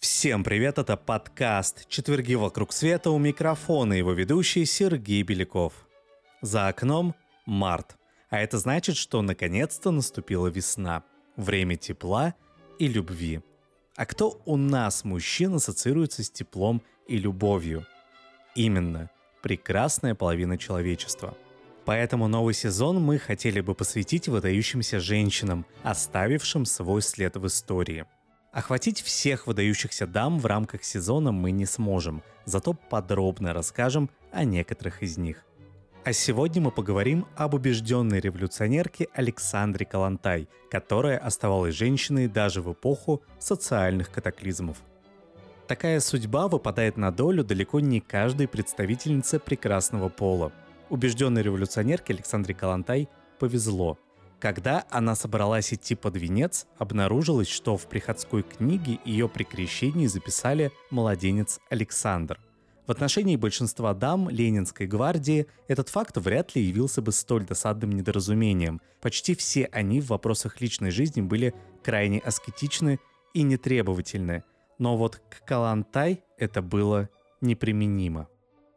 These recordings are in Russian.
Всем привет, это подкаст «Четверги вокруг света» у микрофона его ведущий Сергей Беляков. За окном март, а это значит, что наконец-то наступила весна, время тепла и любви. А кто у нас, мужчин, ассоциируется с теплом и любовью? Именно, прекрасная половина человечества. Поэтому новый сезон мы хотели бы посвятить выдающимся женщинам, оставившим свой след в истории – Охватить всех выдающихся дам в рамках сезона мы не сможем, зато подробно расскажем о некоторых из них. А сегодня мы поговорим об убежденной революционерке Александре Калантай, которая оставалась женщиной даже в эпоху социальных катаклизмов. Такая судьба выпадает на долю далеко не каждой представительнице прекрасного пола. Убежденной революционерке Александре Калантай повезло – когда она собралась идти под венец, обнаружилось, что в приходской книге ее при крещении записали «младенец Александр». В отношении большинства дам Ленинской гвардии этот факт вряд ли явился бы столь досадным недоразумением. Почти все они в вопросах личной жизни были крайне аскетичны и нетребовательны. Но вот к Калантай это было неприменимо.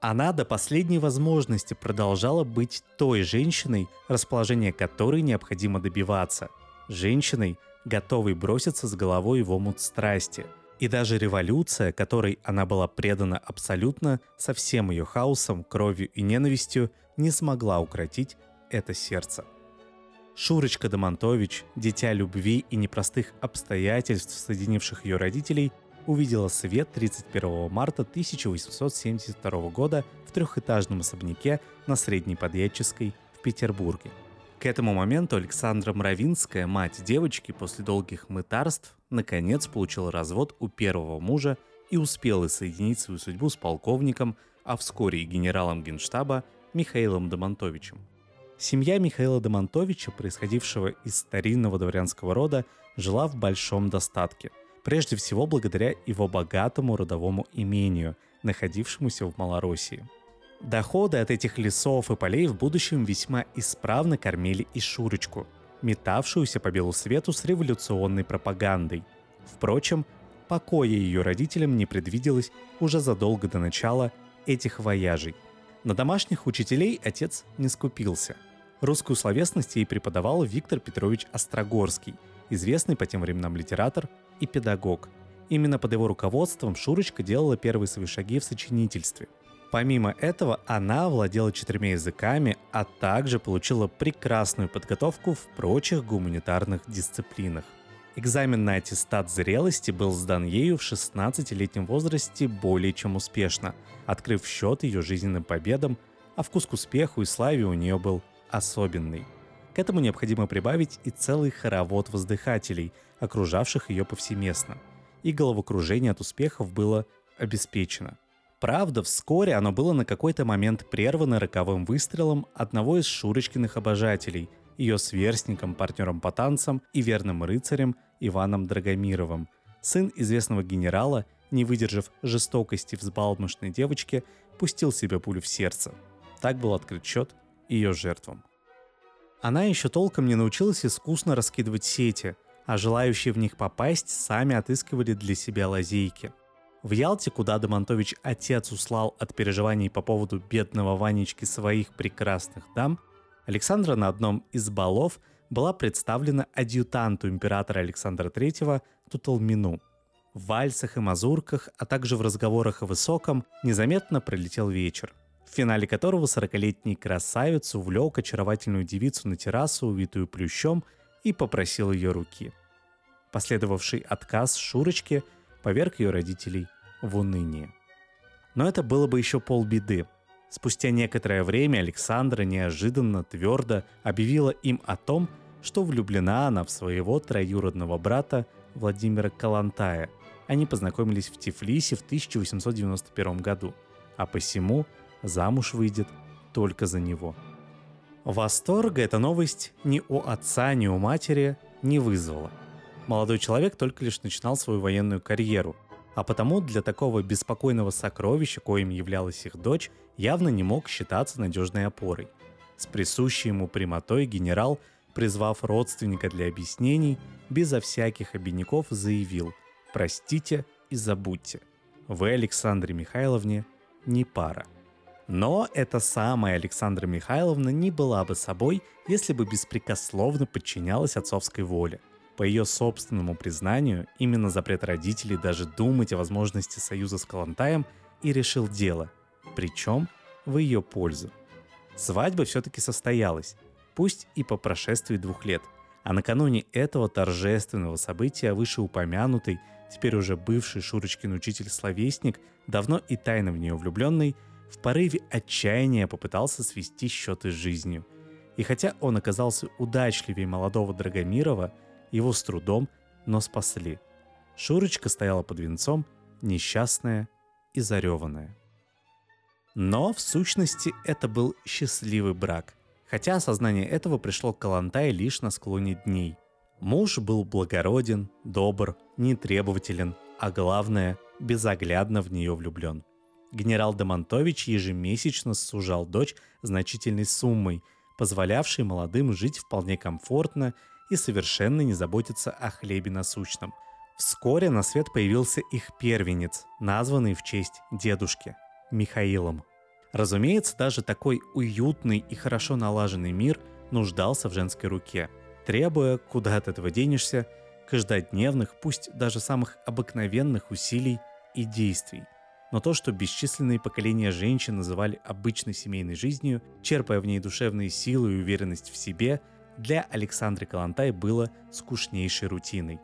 Она до последней возможности продолжала быть той женщиной, расположение которой необходимо добиваться. Женщиной, готовой броситься с головой в омут страсти. И даже революция, которой она была предана абсолютно, со всем ее хаосом, кровью и ненавистью, не смогла укротить это сердце. Шурочка Домонтович, дитя любви и непростых обстоятельств, соединивших ее родителей, увидела свет 31 марта 1872 года в трехэтажном особняке на Средней Подъедческой в Петербурге. К этому моменту Александра Мравинская, мать девочки, после долгих мытарств, наконец получила развод у первого мужа и успела соединить свою судьбу с полковником, а вскоре и генералом генштаба Михаилом Домонтовичем. Семья Михаила Домонтовича, происходившего из старинного дворянского рода, жила в большом достатке – прежде всего благодаря его богатому родовому имению, находившемуся в Малороссии. Доходы от этих лесов и полей в будущем весьма исправно кормили и Шурочку, метавшуюся по белу свету с революционной пропагандой. Впрочем, покоя ее родителям не предвиделось уже задолго до начала этих вояжей. На домашних учителей отец не скупился. Русскую словесность ей преподавал Виктор Петрович Острогорский, известный по тем временам литератор и педагог. Именно под его руководством Шурочка делала первые свои шаги в сочинительстве. Помимо этого, она владела четырьмя языками, а также получила прекрасную подготовку в прочих гуманитарных дисциплинах. Экзамен на аттестат зрелости был сдан ею в 16-летнем возрасте более чем успешно, открыв счет ее жизненным победам, а вкус к успеху и славе у нее был особенный – к этому необходимо прибавить и целый хоровод воздыхателей, окружавших ее повсеместно. И головокружение от успехов было обеспечено. Правда, вскоре оно было на какой-то момент прервано роковым выстрелом одного из Шурочкиных обожателей, ее сверстником, партнером по танцам и верным рыцарем Иваном Драгомировым. Сын известного генерала, не выдержав жестокости взбалмошной девочки, пустил себе пулю в сердце. Так был открыт счет ее жертвам. Она еще толком не научилась искусно раскидывать сети, а желающие в них попасть сами отыскивали для себя лазейки. В Ялте, куда Домонтович отец услал от переживаний по поводу бедного Ванечки своих прекрасных дам, Александра на одном из балов была представлена адъютанту императора Александра III Туталмину. В вальсах и мазурках, а также в разговорах о высоком незаметно пролетел вечер – в финале которого 40-летний красавец увлек очаровательную девицу на террасу, увитую плющом, и попросил ее руки. Последовавший отказ Шурочки поверг ее родителей в уныние. Но это было бы еще полбеды. Спустя некоторое время Александра неожиданно твердо объявила им о том, что влюблена она в своего троюродного брата Владимира Калантая. Они познакомились в Тифлисе в 1891 году, а посему – замуж выйдет только за него. Восторга эта новость ни у отца, ни у матери не вызвала. Молодой человек только лишь начинал свою военную карьеру. А потому для такого беспокойного сокровища, коим являлась их дочь, явно не мог считаться надежной опорой. С присущей ему прямотой генерал, призвав родственника для объяснений, безо всяких обиняков заявил «Простите и забудьте, вы Александре Михайловне не пара». Но эта самая Александра Михайловна не была бы собой, если бы беспрекословно подчинялась отцовской воле. По ее собственному признанию, именно запрет родителей даже думать о возможности союза с Калантаем и решил дело, причем в ее пользу. Свадьба все-таки состоялась, пусть и по прошествии двух лет, а накануне этого торжественного события вышеупомянутый, теперь уже бывший Шурочкин учитель-словесник, давно и тайно в нее влюбленный, в порыве отчаяния попытался свести счеты с жизнью. И хотя он оказался удачливее молодого Драгомирова, его с трудом, но спасли. Шурочка стояла под венцом, несчастная и зареванная. Но в сущности это был счастливый брак, хотя осознание этого пришло к Калантай лишь на склоне дней. Муж был благороден, добр, нетребователен, а главное, безоглядно в нее влюблен – генерал Демонтович ежемесячно сужал дочь значительной суммой, позволявшей молодым жить вполне комфортно и совершенно не заботиться о хлебе насущном. Вскоре на свет появился их первенец, названный в честь дедушки – Михаилом. Разумеется, даже такой уютный и хорошо налаженный мир нуждался в женской руке, требуя, куда от этого денешься, каждодневных, пусть даже самых обыкновенных усилий и действий но то, что бесчисленные поколения женщин называли обычной семейной жизнью, черпая в ней душевные силы и уверенность в себе, для Александры Калантай было скучнейшей рутиной.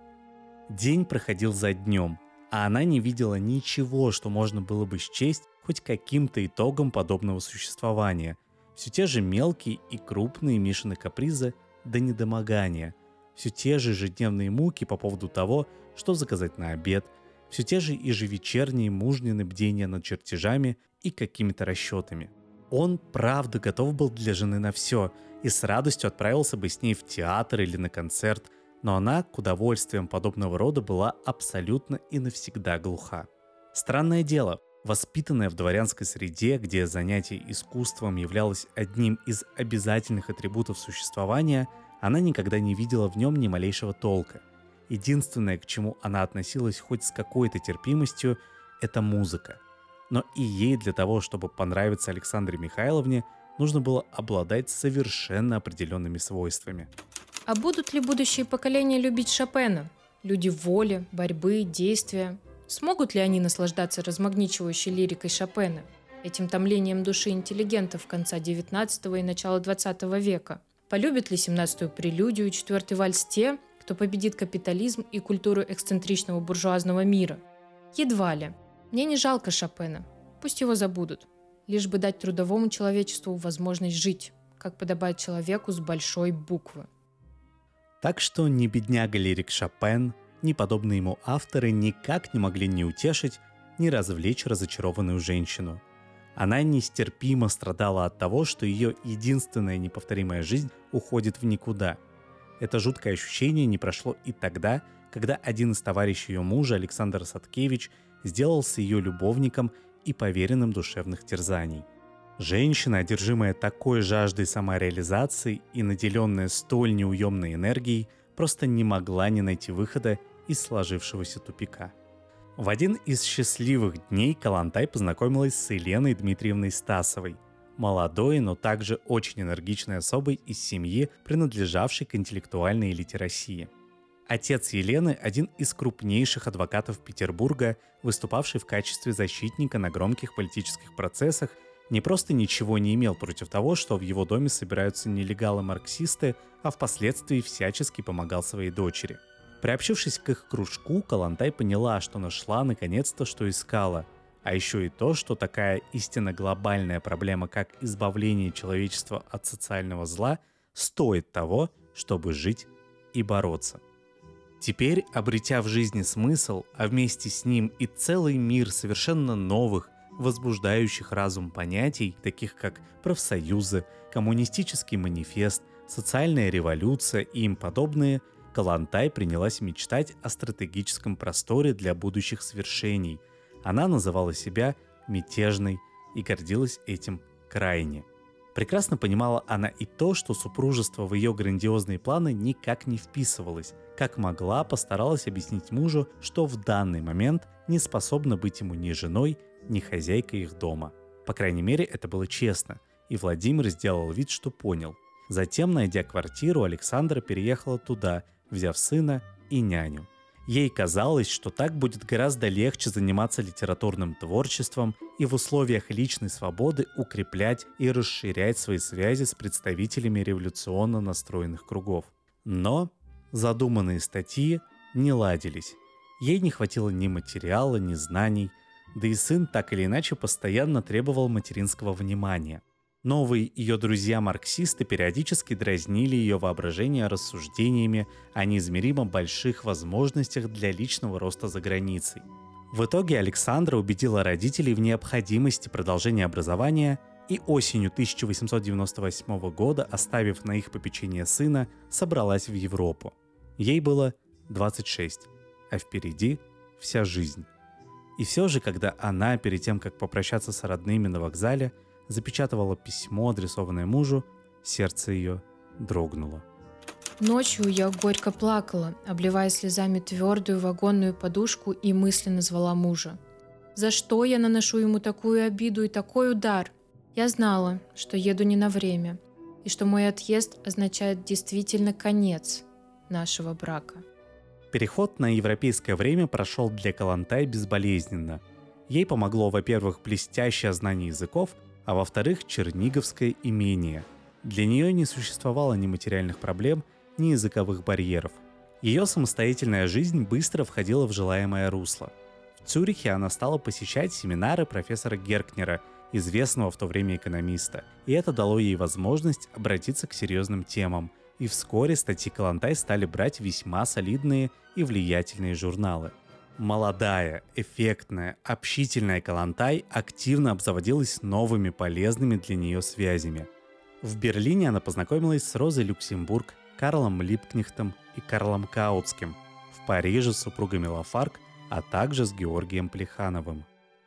День проходил за днем, а она не видела ничего, что можно было бы счесть хоть каким-то итогом подобного существования. Все те же мелкие и крупные Мишины капризы до недомогания. Все те же ежедневные муки по поводу того, что заказать на обед – все те же ежевечерние мужнины бдения над чертежами и какими-то расчетами. Он, правда, готов был для жены на все и с радостью отправился бы с ней в театр или на концерт, но она к удовольствиям подобного рода была абсолютно и навсегда глуха. Странное дело, воспитанная в дворянской среде, где занятие искусством являлось одним из обязательных атрибутов существования, она никогда не видела в нем ни малейшего толка. Единственное, к чему она относилась хоть с какой-то терпимостью, это музыка. Но и ей для того, чтобы понравиться Александре Михайловне, нужно было обладать совершенно определенными свойствами. А будут ли будущие поколения любить Шопена? Люди воли, борьбы, действия. Смогут ли они наслаждаться размагничивающей лирикой Шопена, этим томлением души интеллигентов конца XIX и начала XX века? Полюбят ли 17-ю прелюдию и четвертый вальс те, кто победит капитализм и культуру эксцентричного буржуазного мира. Едва ли. Мне не жалко Шопена. Пусть его забудут. Лишь бы дать трудовому человечеству возможность жить, как подобает человеку с большой буквы. Так что ни бедняга лирик Шопен, ни подобные ему авторы никак не могли ни утешить, ни развлечь разочарованную женщину. Она нестерпимо страдала от того, что ее единственная неповторимая жизнь уходит в никуда – это жуткое ощущение не прошло и тогда, когда один из товарищей ее мужа, Александр Садкевич, сделался ее любовником и поверенным душевных терзаний. Женщина, одержимая такой жаждой самореализации и наделенная столь неуемной энергией, просто не могла не найти выхода из сложившегося тупика. В один из счастливых дней Калантай познакомилась с Еленой Дмитриевной Стасовой – молодой, но также очень энергичной особой из семьи, принадлежавшей к интеллектуальной элите России. Отец Елены – один из крупнейших адвокатов Петербурга, выступавший в качестве защитника на громких политических процессах, не просто ничего не имел против того, что в его доме собираются нелегалы-марксисты, а впоследствии всячески помогал своей дочери. Приобщившись к их кружку, Калантай поняла, что нашла наконец-то, что искала – а еще и то, что такая истинно глобальная проблема, как избавление человечества от социального зла, стоит того, чтобы жить и бороться. Теперь, обретя в жизни смысл, а вместе с ним и целый мир совершенно новых, возбуждающих разум понятий, таких как профсоюзы, коммунистический манифест, социальная революция и им подобные, Калантай принялась мечтать о стратегическом просторе для будущих свершений. Она называла себя мятежной и гордилась этим крайне. Прекрасно понимала она и то, что супружество в ее грандиозные планы никак не вписывалось. Как могла, постаралась объяснить мужу, что в данный момент не способна быть ему ни женой, ни хозяйкой их дома. По крайней мере, это было честно, и Владимир сделал вид, что понял. Затем, найдя квартиру, Александра переехала туда, взяв сына и няню. Ей казалось, что так будет гораздо легче заниматься литературным творчеством и в условиях личной свободы укреплять и расширять свои связи с представителями революционно настроенных кругов. Но задуманные статьи не ладились. Ей не хватило ни материала, ни знаний, да и сын так или иначе постоянно требовал материнского внимания. Новые ее друзья-марксисты периодически дразнили ее воображение рассуждениями о неизмеримо больших возможностях для личного роста за границей. В итоге Александра убедила родителей в необходимости продолжения образования и осенью 1898 года, оставив на их попечение сына, собралась в Европу. Ей было 26, а впереди вся жизнь. И все же, когда она, перед тем, как попрощаться с родными на вокзале, запечатывала письмо, адресованное мужу, сердце ее дрогнуло. Ночью я горько плакала, обливая слезами твердую вагонную подушку и мысленно звала мужа. За что я наношу ему такую обиду и такой удар? Я знала, что еду не на время, и что мой отъезд означает действительно конец нашего брака. Переход на европейское время прошел для Калантай безболезненно. Ей помогло, во-первых, блестящее знание языков – а во-вторых, Черниговское имение. Для нее не существовало ни материальных проблем, ни языковых барьеров. Ее самостоятельная жизнь быстро входила в желаемое русло. В Цюрихе она стала посещать семинары профессора Геркнера, известного в то время экономиста, и это дало ей возможность обратиться к серьезным темам, и вскоре статьи Калантай стали брать весьма солидные и влиятельные журналы – Молодая, эффектная, общительная Калантай активно обзаводилась новыми полезными для нее связями. В Берлине она познакомилась с Розой Люксембург, Карлом Липкнехтом и Карлом Каутским, в Париже с супругами Лафарк, а также с Георгием Плехановым.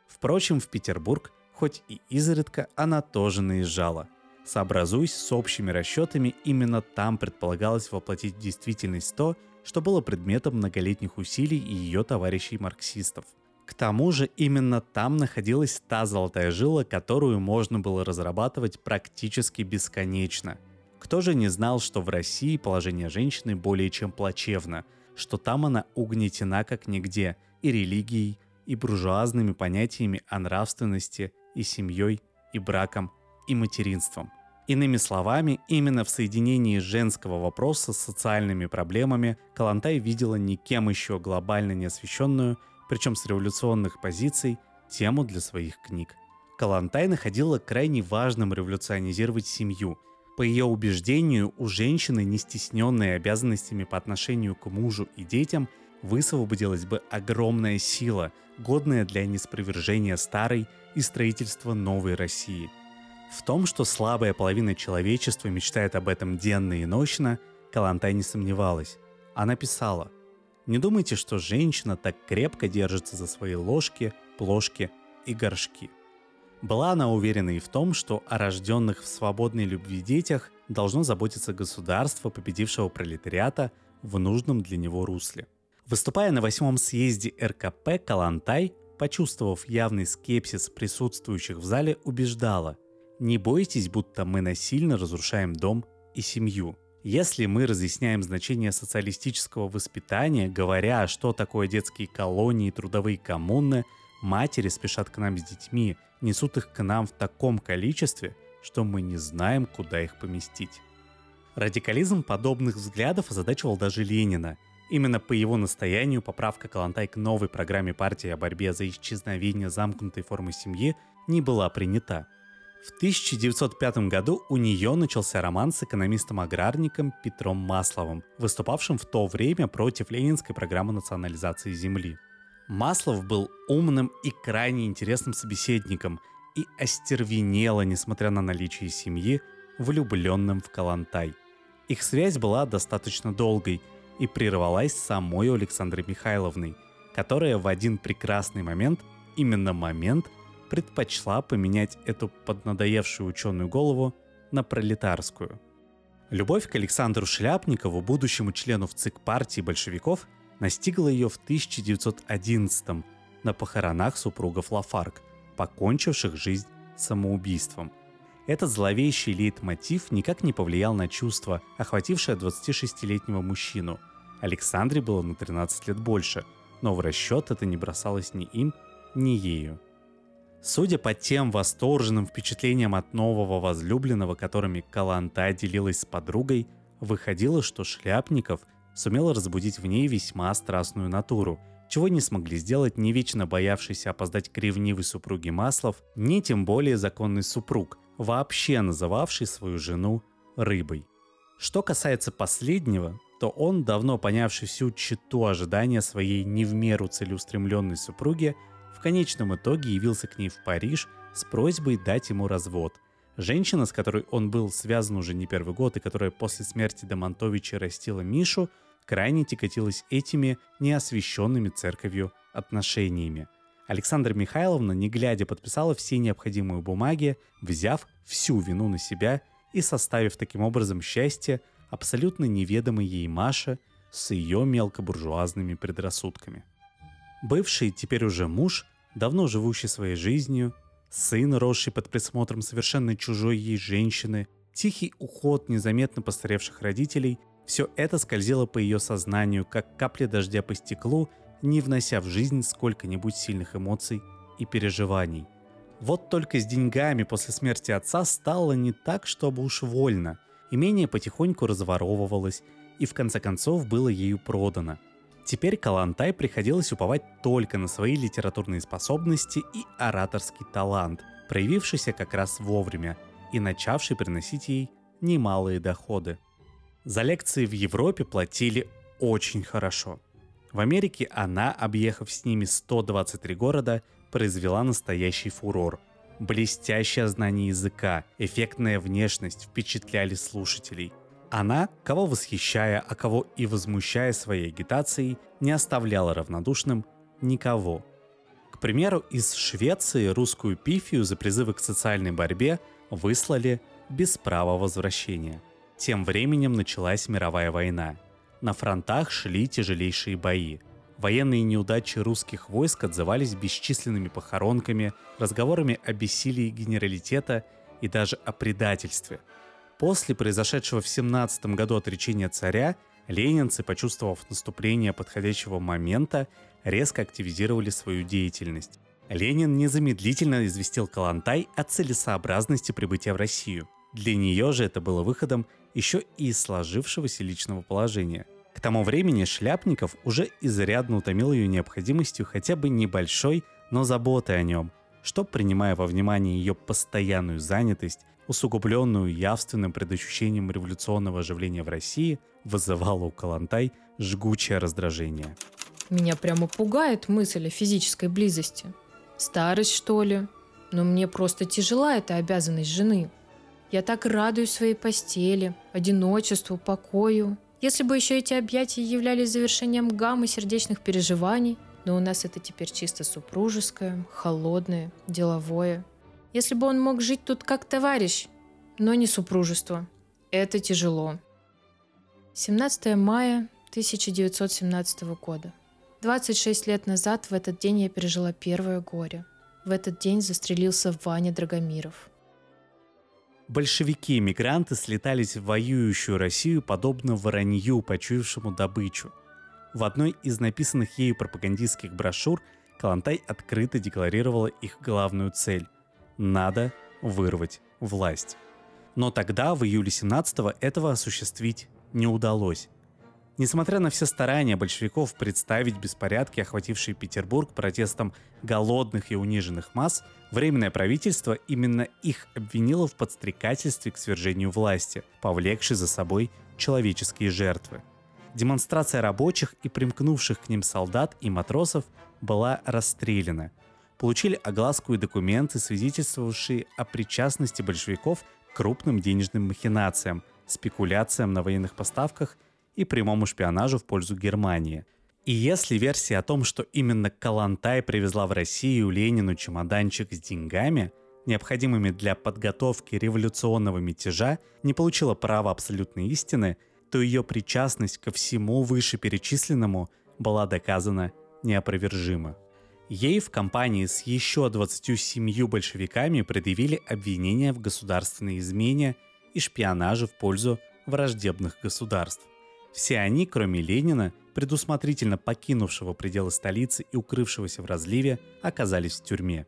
Впрочем, в Петербург, хоть и изредка, она тоже наезжала. Сообразуясь с общими расчетами, именно там предполагалось воплотить в действительность то, что было предметом многолетних усилий и ее товарищей-марксистов. К тому же именно там находилась та золотая жила, которую можно было разрабатывать практически бесконечно. Кто же не знал, что в России положение женщины более чем плачевно, что там она угнетена как нигде и религией, и буржуазными понятиями о нравственности, и семьей, и браком, и материнством – Иными словами, именно в соединении женского вопроса с социальными проблемами Калантай видела никем еще глобально не освещенную, причем с революционных позиций, тему для своих книг. Калантай находила крайне важным революционизировать семью. По ее убеждению, у женщины, не стесненной обязанностями по отношению к мужу и детям, высвободилась бы огромная сила, годная для неспровержения старой и строительства новой России – в том, что слабая половина человечества мечтает об этом денно и ночно, Калантай не сомневалась. Она писала, «Не думайте, что женщина так крепко держится за свои ложки, плошки и горшки». Была она уверена и в том, что о рожденных в свободной любви детях должно заботиться государство победившего пролетариата в нужном для него русле. Выступая на восьмом съезде РКП, Калантай, почувствовав явный скепсис присутствующих в зале, убеждала, не бойтесь, будто мы насильно разрушаем дом и семью. Если мы разъясняем значение социалистического воспитания, говоря, что такое детские колонии трудовые коммуны, матери спешат к нам с детьми, несут их к нам в таком количестве, что мы не знаем, куда их поместить. Радикализм подобных взглядов озадачивал даже Ленина. Именно по его настоянию поправка Калантай к новой программе партии о борьбе за исчезновение замкнутой формы семьи не была принята – в 1905 году у нее начался роман с экономистом-аграрником Петром Масловым, выступавшим в то время против ленинской программы национализации земли. Маслов был умным и крайне интересным собеседником и остервенело, несмотря на наличие семьи, влюбленным в Калантай. Их связь была достаточно долгой, и прервалась самой Александрой Михайловной, которая в один прекрасный момент, именно момент, предпочла поменять эту поднадоевшую ученую голову на пролетарскую. Любовь к Александру Шляпникову, будущему члену в ЦИК партии большевиков, настигла ее в 1911 на похоронах супругов Лафарк, покончивших жизнь самоубийством. Этот зловещий лейтмотив никак не повлиял на чувство, охватившее 26-летнего мужчину. Александре было на 13 лет больше, но в расчет это не бросалось ни им, ни ею. Судя по тем восторженным впечатлениям от нового возлюбленного, которыми Каланта делилась с подругой, выходило, что Шляпников сумел разбудить в ней весьма страстную натуру, чего не смогли сделать ни вечно боявшийся опоздать к ревнивой супруге Маслов, ни тем более законный супруг, вообще называвший свою жену рыбой. Что касается последнего, то он, давно понявший всю читу ожидания своей не в меру целеустремленной супруги, конечном итоге явился к ней в Париж с просьбой дать ему развод. Женщина, с которой он был связан уже не первый год и которая после смерти Домонтовича растила Мишу, крайне тяготилась этими неосвященными церковью отношениями. Александра Михайловна, не глядя, подписала все необходимые бумаги, взяв всю вину на себя и составив таким образом счастье абсолютно неведомой ей Маше с ее мелкобуржуазными предрассудками. Бывший, теперь уже муж, давно живущий своей жизнью, сын, росший под присмотром совершенно чужой ей женщины, тихий уход незаметно постаревших родителей – все это скользило по ее сознанию, как капля дождя по стеклу, не внося в жизнь сколько-нибудь сильных эмоций и переживаний. Вот только с деньгами после смерти отца стало не так, чтобы уж вольно. Имение потихоньку разворовывалось и в конце концов было ею продано. Теперь Калантай приходилось уповать только на свои литературные способности и ораторский талант, проявившийся как раз вовремя и начавший приносить ей немалые доходы. За лекции в Европе платили очень хорошо. В Америке она, объехав с ними 123 города, произвела настоящий фурор. Блестящее знание языка, эффектная внешность впечатляли слушателей. Она, кого восхищая, а кого и возмущая своей агитацией, не оставляла равнодушным никого. К примеру, из Швеции русскую пифию за призывы к социальной борьбе выслали без права возвращения – тем временем началась мировая война. На фронтах шли тяжелейшие бои. Военные неудачи русских войск отзывались бесчисленными похоронками, разговорами о бессилии генералитета и даже о предательстве. После произошедшего в 17 году отречения царя, ленинцы, почувствовав наступление подходящего момента, резко активизировали свою деятельность. Ленин незамедлительно известил Калантай о целесообразности прибытия в Россию. Для нее же это было выходом еще и из сложившегося личного положения. К тому времени Шляпников уже изрядно утомил ее необходимостью хотя бы небольшой, но заботы о нем, что, принимая во внимание ее постоянную занятость, усугубленную явственным предощущением революционного оживления в России, вызывало у Калантай жгучее раздражение. Меня прямо пугает мысль о физической близости. Старость, что ли? Но мне просто тяжела эта обязанность жены. Я так радуюсь своей постели, одиночеству, покою. Если бы еще эти объятия являлись завершением гаммы сердечных переживаний, но у нас это теперь чисто супружеское, холодное, деловое. Если бы он мог жить тут как товарищ, но не супружество. Это тяжело. 17 мая 1917 года. 26 лет назад в этот день я пережила первое горе. В этот день застрелился Ваня Драгомиров – Большевики-эмигранты слетались в воюющую Россию подобно воронью, почуявшему добычу. В одной из написанных ею пропагандистских брошюр Калантай открыто декларировала их главную цель – надо вырвать власть. Но тогда, в июле 17-го, этого осуществить не удалось. Несмотря на все старания большевиков представить беспорядки, охватившие Петербург протестом голодных и униженных масс, Временное правительство именно их обвинило в подстрекательстве к свержению власти, повлекшей за собой человеческие жертвы. Демонстрация рабочих и примкнувших к ним солдат и матросов была расстреляна. Получили огласку и документы, свидетельствовавшие о причастности большевиков к крупным денежным махинациям, спекуляциям на военных поставках и прямому шпионажу в пользу Германии. И если версия о том, что именно Калантай привезла в Россию Ленину чемоданчик с деньгами, необходимыми для подготовки революционного мятежа, не получила права абсолютной истины, то ее причастность ко всему вышеперечисленному была доказана неопровержимо. Ей в компании с еще 27 большевиками предъявили обвинения в государственной измене и шпионаже в пользу враждебных государств. Все они, кроме Ленина, предусмотрительно покинувшего пределы столицы и укрывшегося в разливе, оказались в тюрьме.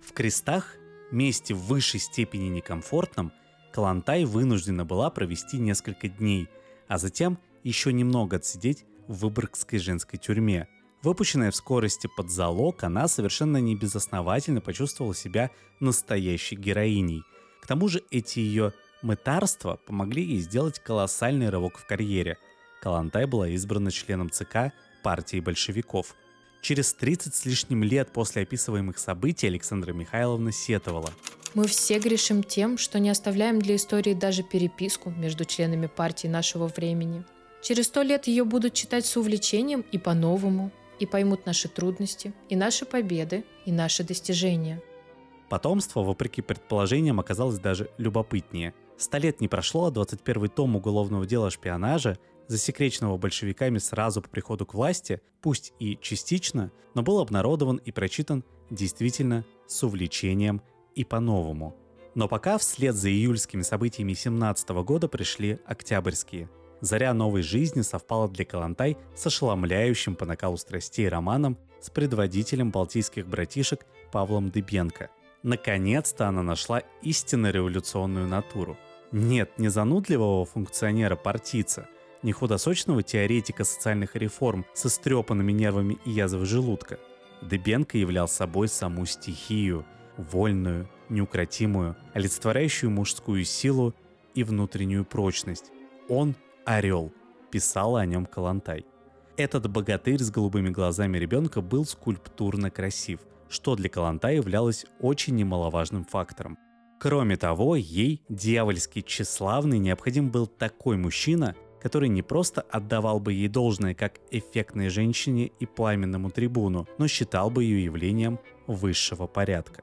В крестах, месте в высшей степени некомфортном, Калантай вынуждена была провести несколько дней, а затем еще немного отсидеть в Выборгской женской тюрьме. Выпущенная в скорости под залог, она совершенно небезосновательно почувствовала себя настоящей героиней. К тому же эти ее мытарства помогли ей сделать колоссальный рывок в карьере – Калантай была избрана членом ЦК партии большевиков. Через 30 с лишним лет после описываемых событий Александра Михайловна сетовала. Мы все грешим тем, что не оставляем для истории даже переписку между членами партии нашего времени. Через сто лет ее будут читать с увлечением и по-новому, и поймут наши трудности, и наши победы, и наши достижения. Потомство, вопреки предположениям, оказалось даже любопытнее. Сто лет не прошло, а 21 том уголовного дела о шпионаже засекреченного большевиками сразу по приходу к власти, пусть и частично, но был обнародован и прочитан действительно с увлечением и по-новому. Но пока вслед за июльскими событиями 17 года пришли октябрьские. Заря новой жизни совпала для Калантай с ошеломляющим по накалу страстей романом с предводителем балтийских братишек Павлом Дыбенко. Наконец-то она нашла истинно революционную натуру. Нет, не занудливого функционера-партийца – не худосочного теоретика социальных реформ с истрепанными нервами и язвой желудка. Дебенко являл собой саму стихию, вольную, неукротимую, олицетворяющую мужскую силу и внутреннюю прочность. Он – орел, писала о нем Калантай. Этот богатырь с голубыми глазами ребенка был скульптурно красив, что для Калантай являлось очень немаловажным фактором. Кроме того, ей, дьявольски тщеславный, необходим был такой мужчина, который не просто отдавал бы ей должное как эффектной женщине и пламенному трибуну, но считал бы ее явлением высшего порядка.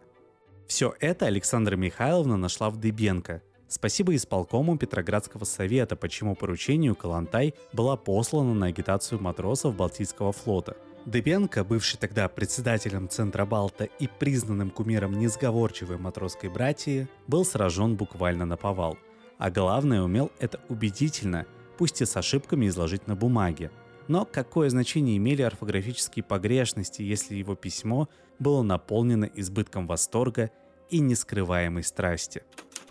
Все это Александра Михайловна нашла в Дыбенко. Спасибо исполкому Петроградского совета, по чему поручению Калантай была послана на агитацию матросов Балтийского флота. Дыбенко, бывший тогда председателем Центра Балта и признанным кумиром несговорчивой матросской братьи, был сражен буквально на повал. А главное, умел это убедительно – пусть и с ошибками изложить на бумаге. Но какое значение имели орфографические погрешности, если его письмо было наполнено избытком восторга и нескрываемой страсти?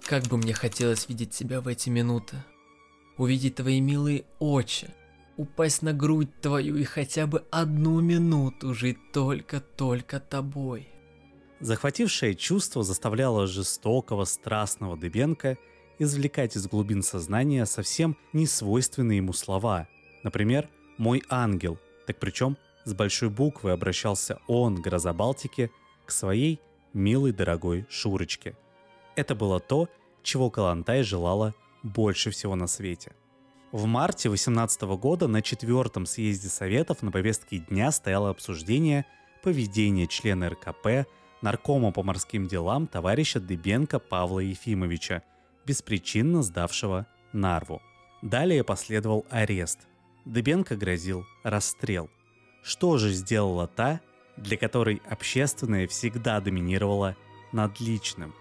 Как бы мне хотелось видеть тебя в эти минуты. Увидеть твои милые очи, упасть на грудь твою и хотя бы одну минуту жить только-только тобой. Захватившее чувство заставляло жестокого, страстного Дыбенко – извлекать из глубин сознания совсем не свойственные ему слова. Например, «мой ангел», так причем с большой буквы обращался он, гроза Балтики, к своей милой дорогой Шурочке. Это было то, чего Калантай желала больше всего на свете. В марте 18 года на четвертом съезде Советов на повестке дня стояло обсуждение поведения члена РКП, наркома по морским делам товарища Дыбенко Павла Ефимовича – беспричинно сдавшего Нарву. Далее последовал арест. Дыбенко грозил расстрел. Что же сделала та, для которой общественное всегда доминировало над личным?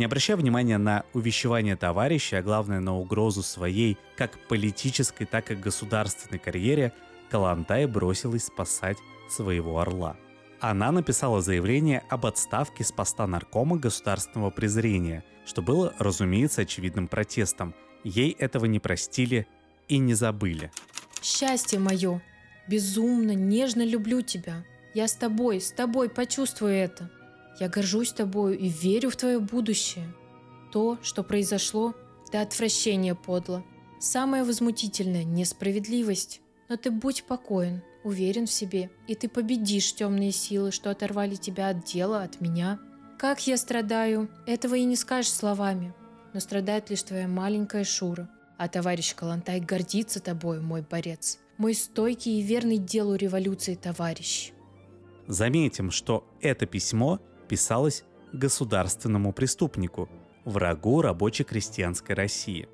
Не обращая внимания на увещевание товарища, а главное на угрозу своей как политической, так и государственной карьере, Калантай бросилась спасать своего орла. Она написала заявление об отставке с поста наркома государственного презрения, что было, разумеется, очевидным протестом. Ей этого не простили и не забыли. Счастье мое! Безумно, нежно люблю тебя. Я с тобой, с тобой почувствую это. Я горжусь тобою и верю в твое будущее. То, что произошло, до отвращения подло. Самое возмутительное – несправедливость. Но ты будь покоен, уверен в себе, и ты победишь темные силы, что оторвали тебя от дела, от меня – как я страдаю, этого и не скажешь словами. Но страдает лишь твоя маленькая Шура. А товарищ Калантай гордится тобой, мой борец. Мой стойкий и верный делу революции товарищ. Заметим, что это письмо писалось государственному преступнику, врагу рабоче-крестьянской России.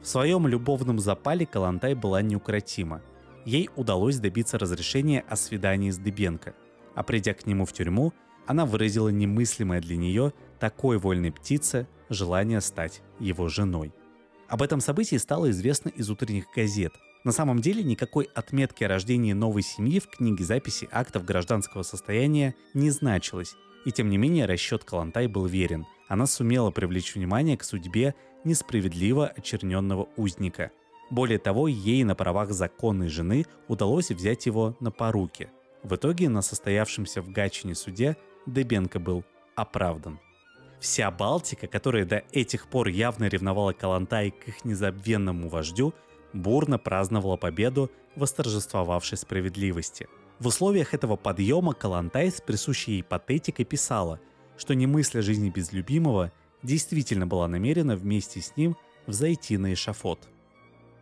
В своем любовном запале Калантай была неукротима. Ей удалось добиться разрешения о свидании с Дыбенко, а придя к нему в тюрьму, она выразила немыслимое для нее такой вольной птице желание стать его женой. Об этом событии стало известно из утренних газет. На самом деле никакой отметки о рождении новой семьи в книге записи актов гражданского состояния не значилось, и тем не менее расчет Калантай был верен. Она сумела привлечь внимание к судьбе несправедливо очерненного узника. Более того, ей на правах законной жены удалось взять его на поруки. В итоге на состоявшемся в Гатчине суде Дебенко был оправдан. Вся Балтика, которая до этих пор явно ревновала Калантай к их незабвенному вождю, бурно праздновала победу восторжествовавшей справедливости. В условиях этого подъема Калантай с присущей ей патетикой писала, что не мысля жизни без любимого действительно была намерена вместе с ним взойти на эшафот.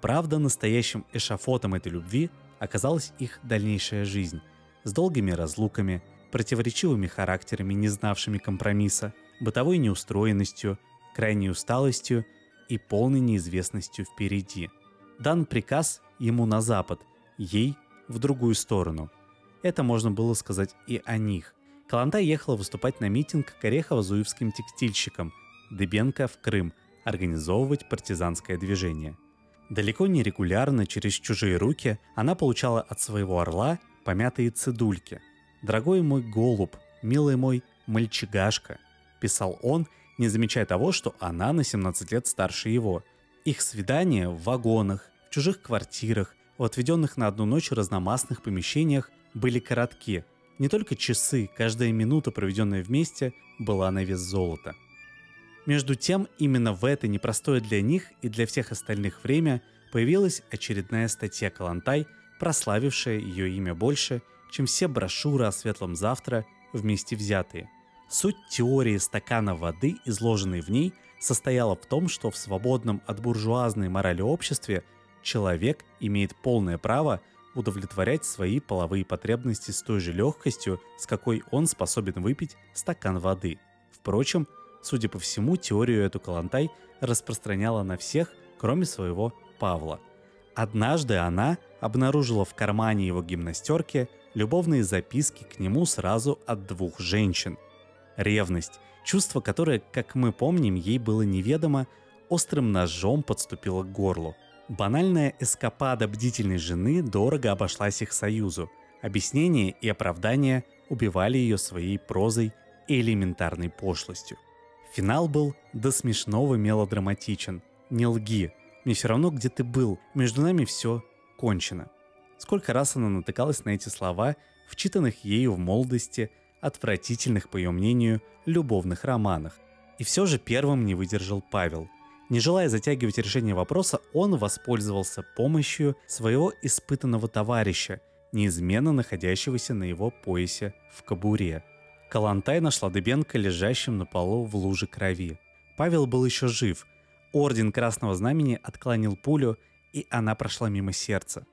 Правда, настоящим эшафотом этой любви оказалась их дальнейшая жизнь с долгими разлуками, противоречивыми характерами, не знавшими компромисса, бытовой неустроенностью, крайней усталостью и полной неизвестностью впереди. Дан приказ ему на запад, ей в другую сторону. Это можно было сказать и о них. Калантай ехала выступать на митинг к Орехово-Зуевским текстильщикам, Дыбенко в Крым, организовывать партизанское движение. Далеко не регулярно, через чужие руки, она получала от своего орла помятые цедульки. «Дорогой мой голубь, милый мой мальчигашка», — писал он, не замечая того, что она на 17 лет старше его. Их свидания в вагонах, в чужих квартирах, в отведенных на одну ночь разномастных помещениях были коротки. Не только часы, каждая минута, проведенная вместе, была на вес золота. Между тем, именно в это непростое для них и для всех остальных время появилась очередная статья Калантай, прославившая ее имя больше, чем все брошюры о светлом завтра вместе взятые – Суть теории стакана воды, изложенной в ней, состояла в том, что в свободном от буржуазной морали обществе человек имеет полное право удовлетворять свои половые потребности с той же легкостью, с какой он способен выпить стакан воды. Впрочем, судя по всему, теорию эту Калантай распространяла на всех, кроме своего Павла. Однажды она обнаружила в кармане его гимнастерки любовные записки к нему сразу от двух женщин – Ревность, чувство, которое, как мы помним, ей было неведомо, острым ножом подступило к горлу. Банальная эскапада бдительной жены дорого обошлась их союзу. Объяснения и оправдания убивали ее своей прозой и элементарной пошлостью. Финал был до смешного мелодраматичен. Не лги, мне все равно, где ты был, между нами все кончено. Сколько раз она натыкалась на эти слова, вчитанных ею в молодости – отвратительных, по ее мнению, любовных романах. И все же первым не выдержал Павел. Не желая затягивать решение вопроса, он воспользовался помощью своего испытанного товарища, неизменно находящегося на его поясе в кобуре. Калантай нашла Дыбенко лежащим на полу в луже крови. Павел был еще жив. Орден Красного Знамени отклонил пулю, и она прошла мимо сердца.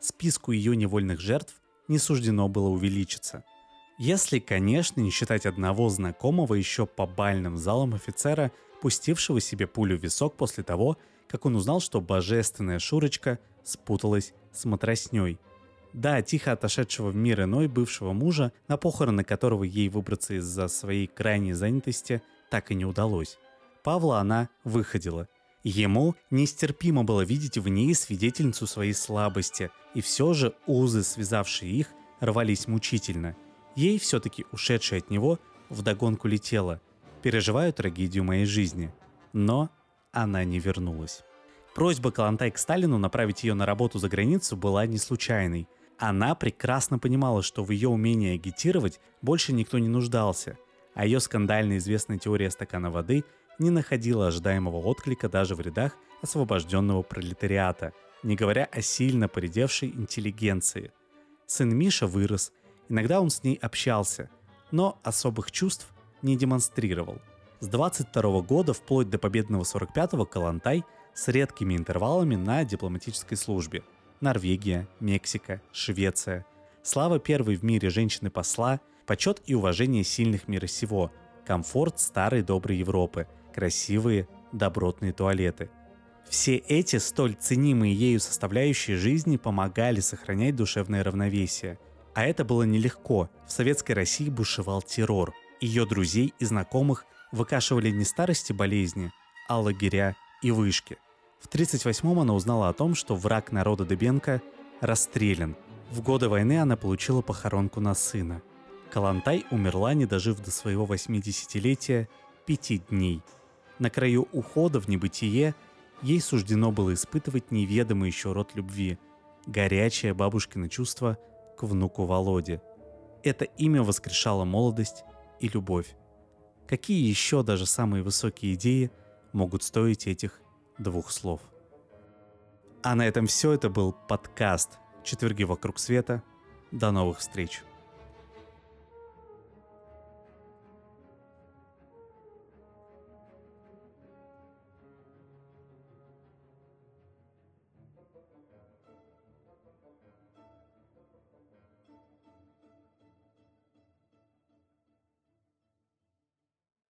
Списку ее невольных жертв не суждено было увеличиться – если, конечно, не считать одного знакомого еще по бальным залам офицера, пустившего себе пулю в висок после того, как он узнал, что божественная Шурочка спуталась с матросней. Да, тихо отошедшего в мир иной бывшего мужа, на похороны которого ей выбраться из-за своей крайней занятости так и не удалось. Павла она выходила. Ему нестерпимо было видеть в ней свидетельницу своей слабости, и все же узы, связавшие их, рвались мучительно – Ей все-таки ушедшая от него вдогонку летела. Переживаю трагедию моей жизни. Но она не вернулась. Просьба Калантай к Сталину направить ее на работу за границу была не случайной. Она прекрасно понимала, что в ее умении агитировать больше никто не нуждался, а ее скандально известная теория стакана воды не находила ожидаемого отклика даже в рядах освобожденного пролетариата, не говоря о сильно поредевшей интеллигенции. Сын Миша вырос, Иногда он с ней общался, но особых чувств не демонстрировал. С 22 года вплоть до победного 45-го Калантай с редкими интервалами на дипломатической службе. Норвегия, Мексика, Швеция. Слава первой в мире женщины-посла, почет и уважение сильных мира сего, комфорт старой доброй Европы, красивые, добротные туалеты. Все эти столь ценимые ею составляющие жизни помогали сохранять душевное равновесие. А это было нелегко. В советской России бушевал террор. Ее друзей и знакомых выкашивали не старости болезни, а лагеря и вышки. В 1938-м она узнала о том, что враг народа Дебенко расстрелян. В годы войны она получила похоронку на сына. Калантай умерла, не дожив до своего 80-летия, пяти дней. На краю ухода в небытие ей суждено было испытывать неведомый еще род любви, горячее бабушкино чувство к внуку Володе. Это имя воскрешало молодость и любовь. Какие еще даже самые высокие идеи могут стоить этих двух слов? А на этом все. Это был подкаст «Четверги вокруг света». До новых встреч!